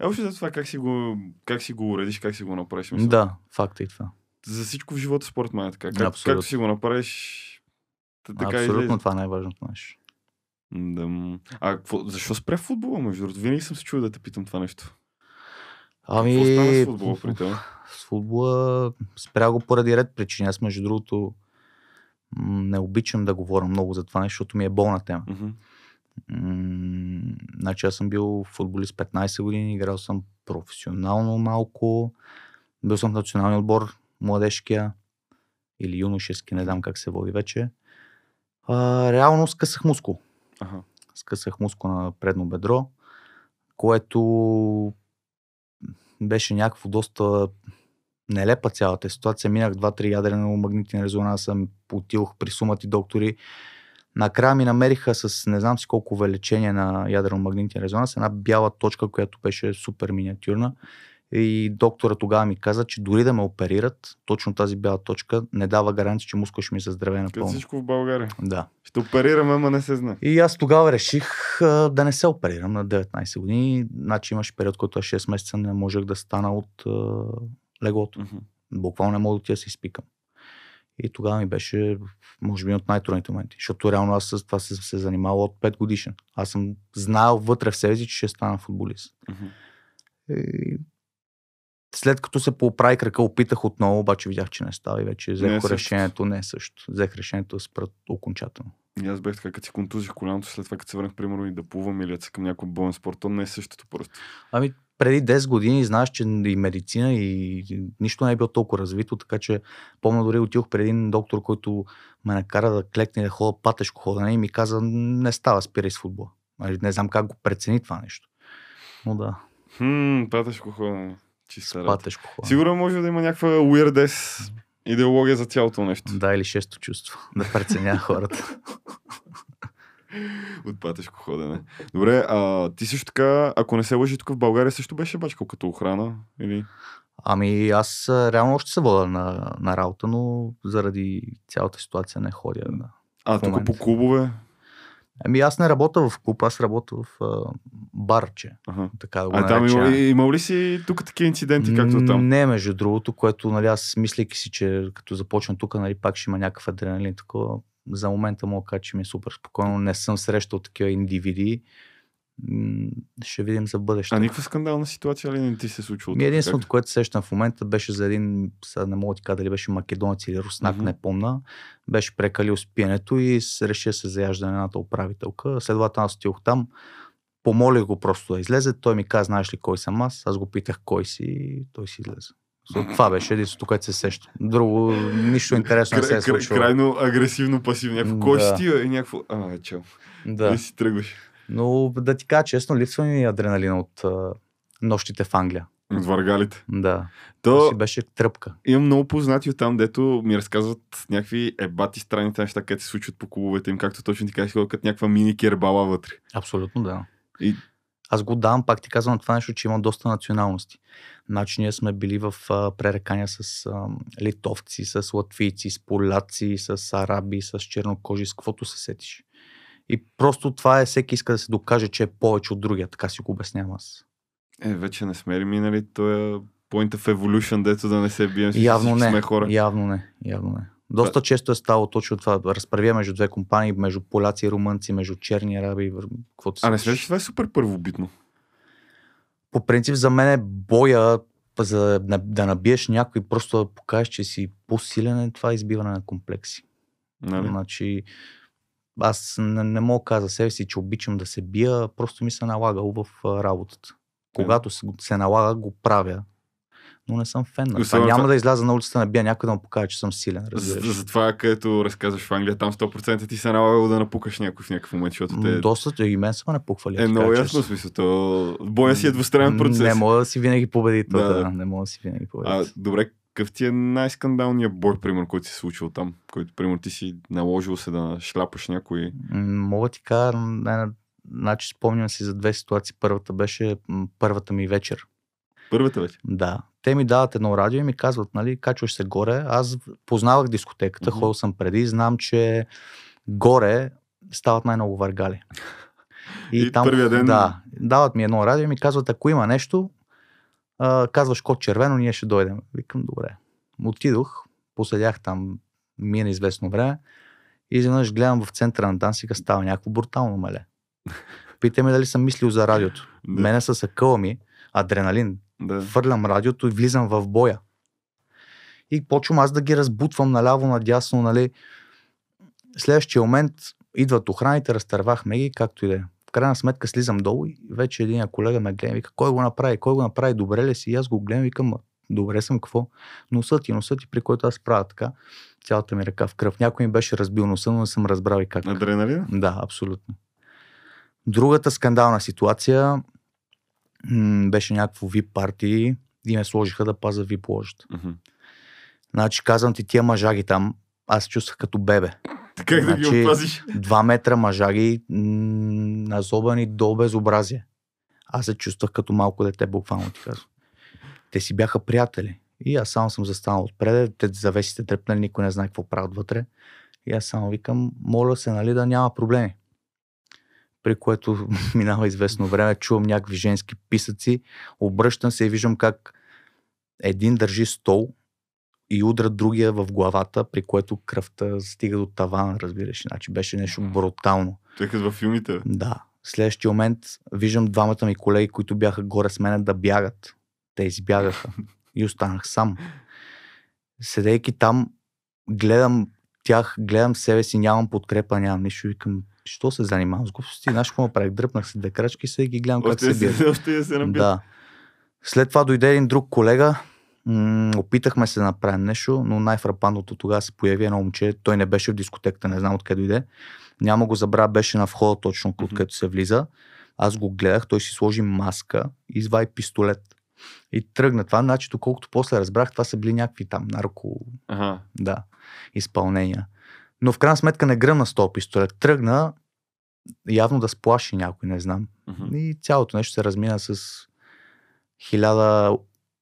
Е, още за това как си, го, как си го уредиш, как си го направиш. Мисля. Да, факт е и това. За всичко в живота, според мен е така. Как, Абсолютно. както си го направиш, така Абсолютно излезе. това е най-важното нещо. Да. А какво, защо спря футбола, между другото? Винаги съм се чул да те питам това нещо. Ами, Какво стана с футбола при теб? с футбола спря го поради ред причини. Аз, между другото, не обичам да говоря много за това нещо, защото ми е болна тема. М, Значи аз съм бил футболист 15 години, играл съм професионално малко, бил съм в националния отбор, младежкия или юношески, не знам как се води вече. А, реално скъсах мускул. Аха. Скъсах мускул на предно бедро, което беше някакво доста нелепа цялата ситуация. Минах 2-3 ядрено магнитни резонанса, отидох при сумати доктори. Накрая ми намериха с не знам си колко увеличение на ядрено-магнитен резонанс, една бяла точка, която беше супер миниатюрна. И доктора тогава ми каза, че дори да ме оперират, точно тази бяла точка не дава гаранция, че мускул ще ми се здраве Като напълно. всичко в България. Да. Ще оперираме, ама не се знае. И аз тогава реших а, да не се оперирам на 19 години. Значи имаше период, който аз 6 месеца не можех да стана от а, леглото. Мгм. Буквално не мога да отида да се изпикам. И тогава ми беше, може би, от най-трудните моменти. Защото реално аз с това се, се занимавал от 5 годишен. Аз съм знаел вътре в себе си, че ще стана футболист. Мгм. И след като се поправи крака, опитах отново, обаче видях, че не става и вече Не е взех същото. решението, не е също. Взех решението да спрат окончателно. И аз бях така, като си контузих коляното, след това като се върнах, примерно, и да плувам или да към някой болен спорт, то не е същото просто. Ами, преди 10 години знаеш, че и медицина и нищо не е било толкова развито, така че помня дори отидох при един доктор, който ме накара да клекне да ходя патешко ходене и ми каза, не става, спирай с футбола. Нали, Не знам как го прецени това нещо. Но да, Хм, патешко ходене. Чиста работа. патешко ходене. Сигурно може да има някаква weirdes идеология за цялото нещо. Да, или шесто чувство. Да преценя хората. От патешко ходене. Добре, а ти също така, ако не се лъжи, тук в България също беше бачкал като охрана? Или... Ами аз реално още се вода на, на работа, но заради цялата ситуация не ходя. Да. А, тук по клубове? Ами аз не работя в клуб, аз работя в а, барче. Ага. Така да го А там наречем. има, имал ли си тук такива инциденти, както там? Не, между другото, което нали, аз мислейки си, че като започна тук, нали, пак ще има някакъв адреналин. Такова. За момента мога да кажа, че ми е супер спокойно. Не съм срещал такива индивиди. Ще видим за бъдеще. А никаква скандална ситуация ли не ти се е случва? Ми единственото, което се сещам в момента, беше за един, сега не мога да ти кажа дали беше македонец или руснак, Мгм. не помна. Беше прекалил с пиенето и реши да се заяжда на едната управителка. Следователно аз отидох там, помолих го просто да излезе. Той ми каза, знаеш ли кой съм аз? Аз го питах кой си и той си излезе. Това беше единството, което се сеща. Друго, нищо интересно не се е случило. крайно агресивно пасивно. Някакво, кой Да. си ти? И някакво, а, чел. Да. И си тръгваш. Но да ти кажа честно, липсва ми адреналина от а, нощите в Англия. От варгалите. Да. То, То... си беше тръпка. имам много познати от там, дето ми разказват някакви ебати странните неща, където се случват по клубовете им, както точно ти казах, като някаква мини кербала вътре. Абсолютно да. И- Аз го давам, пак ти казвам това нещо, че има доста националности. Значи ние сме били в а, пререкания с а, литовци, с латвийци, с поляци, с араби, с чернокожи, с каквото се сетиш. И просто това е, всеки иска да се докаже, че е повече от другия, така си го обяснявам аз. Е, вече не сме ли минали този point of evolution, дето да не се бием, Явно не, сме хора. явно не, явно не. Доста често е ставало точно това, разправя между две компании, между поляци и румънци, между черни араби, каквото А не смяташ, това е супер първобитно? по принцип за мен е боя за да, да набиеш някой, просто да покажеш, че си по-силен, е това избиване на комплекси. Нали? Значи, аз не, не мога да кажа за себе си, че обичам да се бия, просто ми се налагало в а, работата. Когато се, се налага, го правя. Но не съм фен на това. Няма да изляза на улицата да набия някой да му покажа, че съм силен. За, Разбираш. за това, където разказваш в Англия, там 100% ти се налагало да напукаш някой в някакъв момент, защото те Доста и мен са ме напуквали. е много ясно смисъл. То... Боя си е двустранен процес. Не мога да си винаги победител. Да, Да. Не мога да си винаги А, победител. добре, какъв ти е най-скандалният бой, примерно, който си е случил там? Който, примерно, ти си наложил се да шляпаш някой. Мога ти кажа, значи спомням си за две ситуации. Първата беше първата ми вечер. Първата вече. Да. Те ми дават едно радио и ми казват, нали, качваш се горе. Аз познавах дискотеката, Мгм. ходил съм преди, знам, че горе стават най-много варгали. И първия ден- Да, дават ми едно радио и ми казват, ако има нещо, а, казваш код червено, ние ще дойдем. Викам, добре. Отидох, поседях там, мина известно време и изведнъж гледам в центъра на Дансика става някакво брутално меле. Питай ме дали съм мислил за радиото. Да. Мене са съкъла ми адреналин. Да. Фърлям радиото и влизам в боя. И почвам аз да ги разбутвам наляво, надясно, нали. Следващия момент идват охраните, разтървахме ги, както и да е. В крайна сметка слизам долу и вече един колега ме гледа и вика, кой го направи, кой го направи, добре ли си? И аз го гледам и викам, «Ма, добре съм, какво? Носът ти, носът ти, при който аз правя така, цялата ми ръка в кръв. Някой ми беше разбил носа, но не съм разбрал и как. Адреналин? Да, абсолютно. Другата скандална ситуация м- беше някакво VIP парти и ме сложиха да паза VIP ложата. Мгм. Значи казвам ти, тия мъжаги там, аз се чувствах като бебе. Как да ги Значи- опазиш? Два метра мъжаги, м- назобани до безобразие. Аз се чувствах като малко дете, буквално ти казвам. Те си бяха приятели. И аз само съм застанал отпред, те завесите тръпнали, никой не знае какво правят вътре. И аз само викам, моля се, нали, да няма проблеми. При което минава известно време, чувам някакви женски писъци, обръщам се и виждам как един държи стол и удра другия в главата, при което кръвта стига до тавана, разбираш. Значи беше нещо брутално. Той като във филмите. Да. В следващия момент виждам двамата ми колеги, които бяха горе с мен да бягат. Те избягаха. И останах сам. Седейки там, гледам тях, гледам себе си, нямам подкрепа, нямам нищо. Викам, що се занимавам с глупости? Знаеш какво направих? Дръпнах се две крачки и сега ги гледам как се бият. се, още да се набият. Да. След това дойде един друг колега. М- опитахме се да направим нещо, но най-фрапантното тогава се появи едно момче. Той не беше в дискотеката, не знам откъде дойде. Няма го забравя, беше на входа точно, Мгм. откъдето се влиза. Аз го гледах, той си сложи маска и извади пистолет. И тръгна това, значи, доколкото после разбрах, това са били някакви там нарко, Ага. да, изпълнения. Но в крайна сметка не гръмна с този пистолет. Тръгна явно да сплаши някой, не знам. Мгм. И цялото нещо се размина с хиляда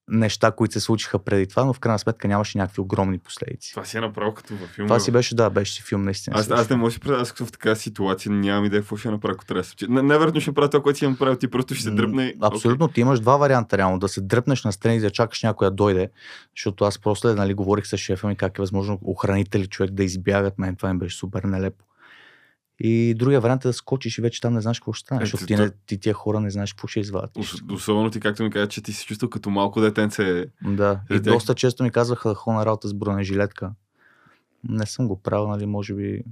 неща, които се случиха преди това, но в крайна сметка нямаше някакви огромни последици. Това си е направо като във филма. Това си беше, да, беше си филм наистина. Аз, аз не мога да си представя, в такава ситуация нямам идея какво ще направя, ако трябва да се случи. Не- Невероятно ще направя това, което си имам направил, ти просто ще се дръпне. и- Абсолютно, ти имаш два варианта реално. Да се дръпнеш на страни и да чакаш някой да дойде, защото аз просто нали, говорих с шефа ми как е възможно охранители човек да избягат. Мен това им беше супер нелепо. И другия вариант е да скочиш и вече там не знаеш какво ще стане, Е, защото ти- ти, ти тия хора не знаеш какво ще извадят. Ос- Особено ти, както ми кажа, че ти се чувствал като малко детенце. Да, и тях. доста често ми казваха да ходя на работа с бронежилетка. Не съм го правил, нали, може би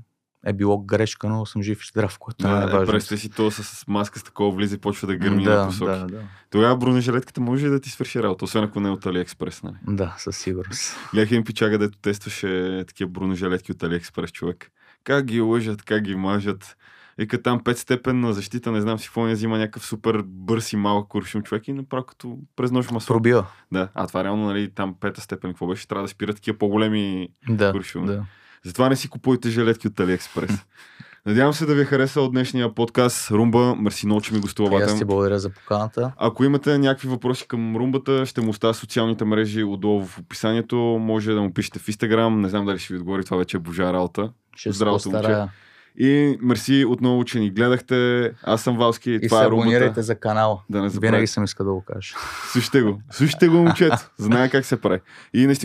е било грешка, но съм жив и здрав, което е Да, е, най-важно. представи си то с маска с такова влиза и почва да гърми на да, посоки. да, да. Тогава бронежилетката може да ти свърши работа, освен ако не е от Алиекспрес. Нали? Да, със сигурност. Гледах един пичага, дето тестваше такива бронежилетки от Алиекспрес човек. Как ги лъжат, как ги мажат. Вика там 5 степенна защита, не знам си какво не взима някакъв супер бърз и малък куршум човек и направо като през нощ масло. Пробива. Да, а това реално, нали, там пета степен, какво беше? Трябва да спират такива по-големи Да, Куршуми. да. Затова не си купувайте жилетки от Алиекспрес. Надявам се да ви е харесал днешния подкаст. Румба, мерси много, че ми И гостува аз ти благодаря за поканата. Ако имате някакви въпроси към румбата, ще му оставя социалните мрежи отдолу в описанието. Може да му пишете в Инстаграм. Не знам дали ще ви отговори, това вече е божа работа. Ще се Здравото, постарая. И мерси отново, че ни гледахте. Аз съм Валски. И това се е абонирайте за канала. Да не Винаги забравяйте. съм искал да го кажа. Слушайте го. Слушайте го, момчето. Знае как се прави. И наистина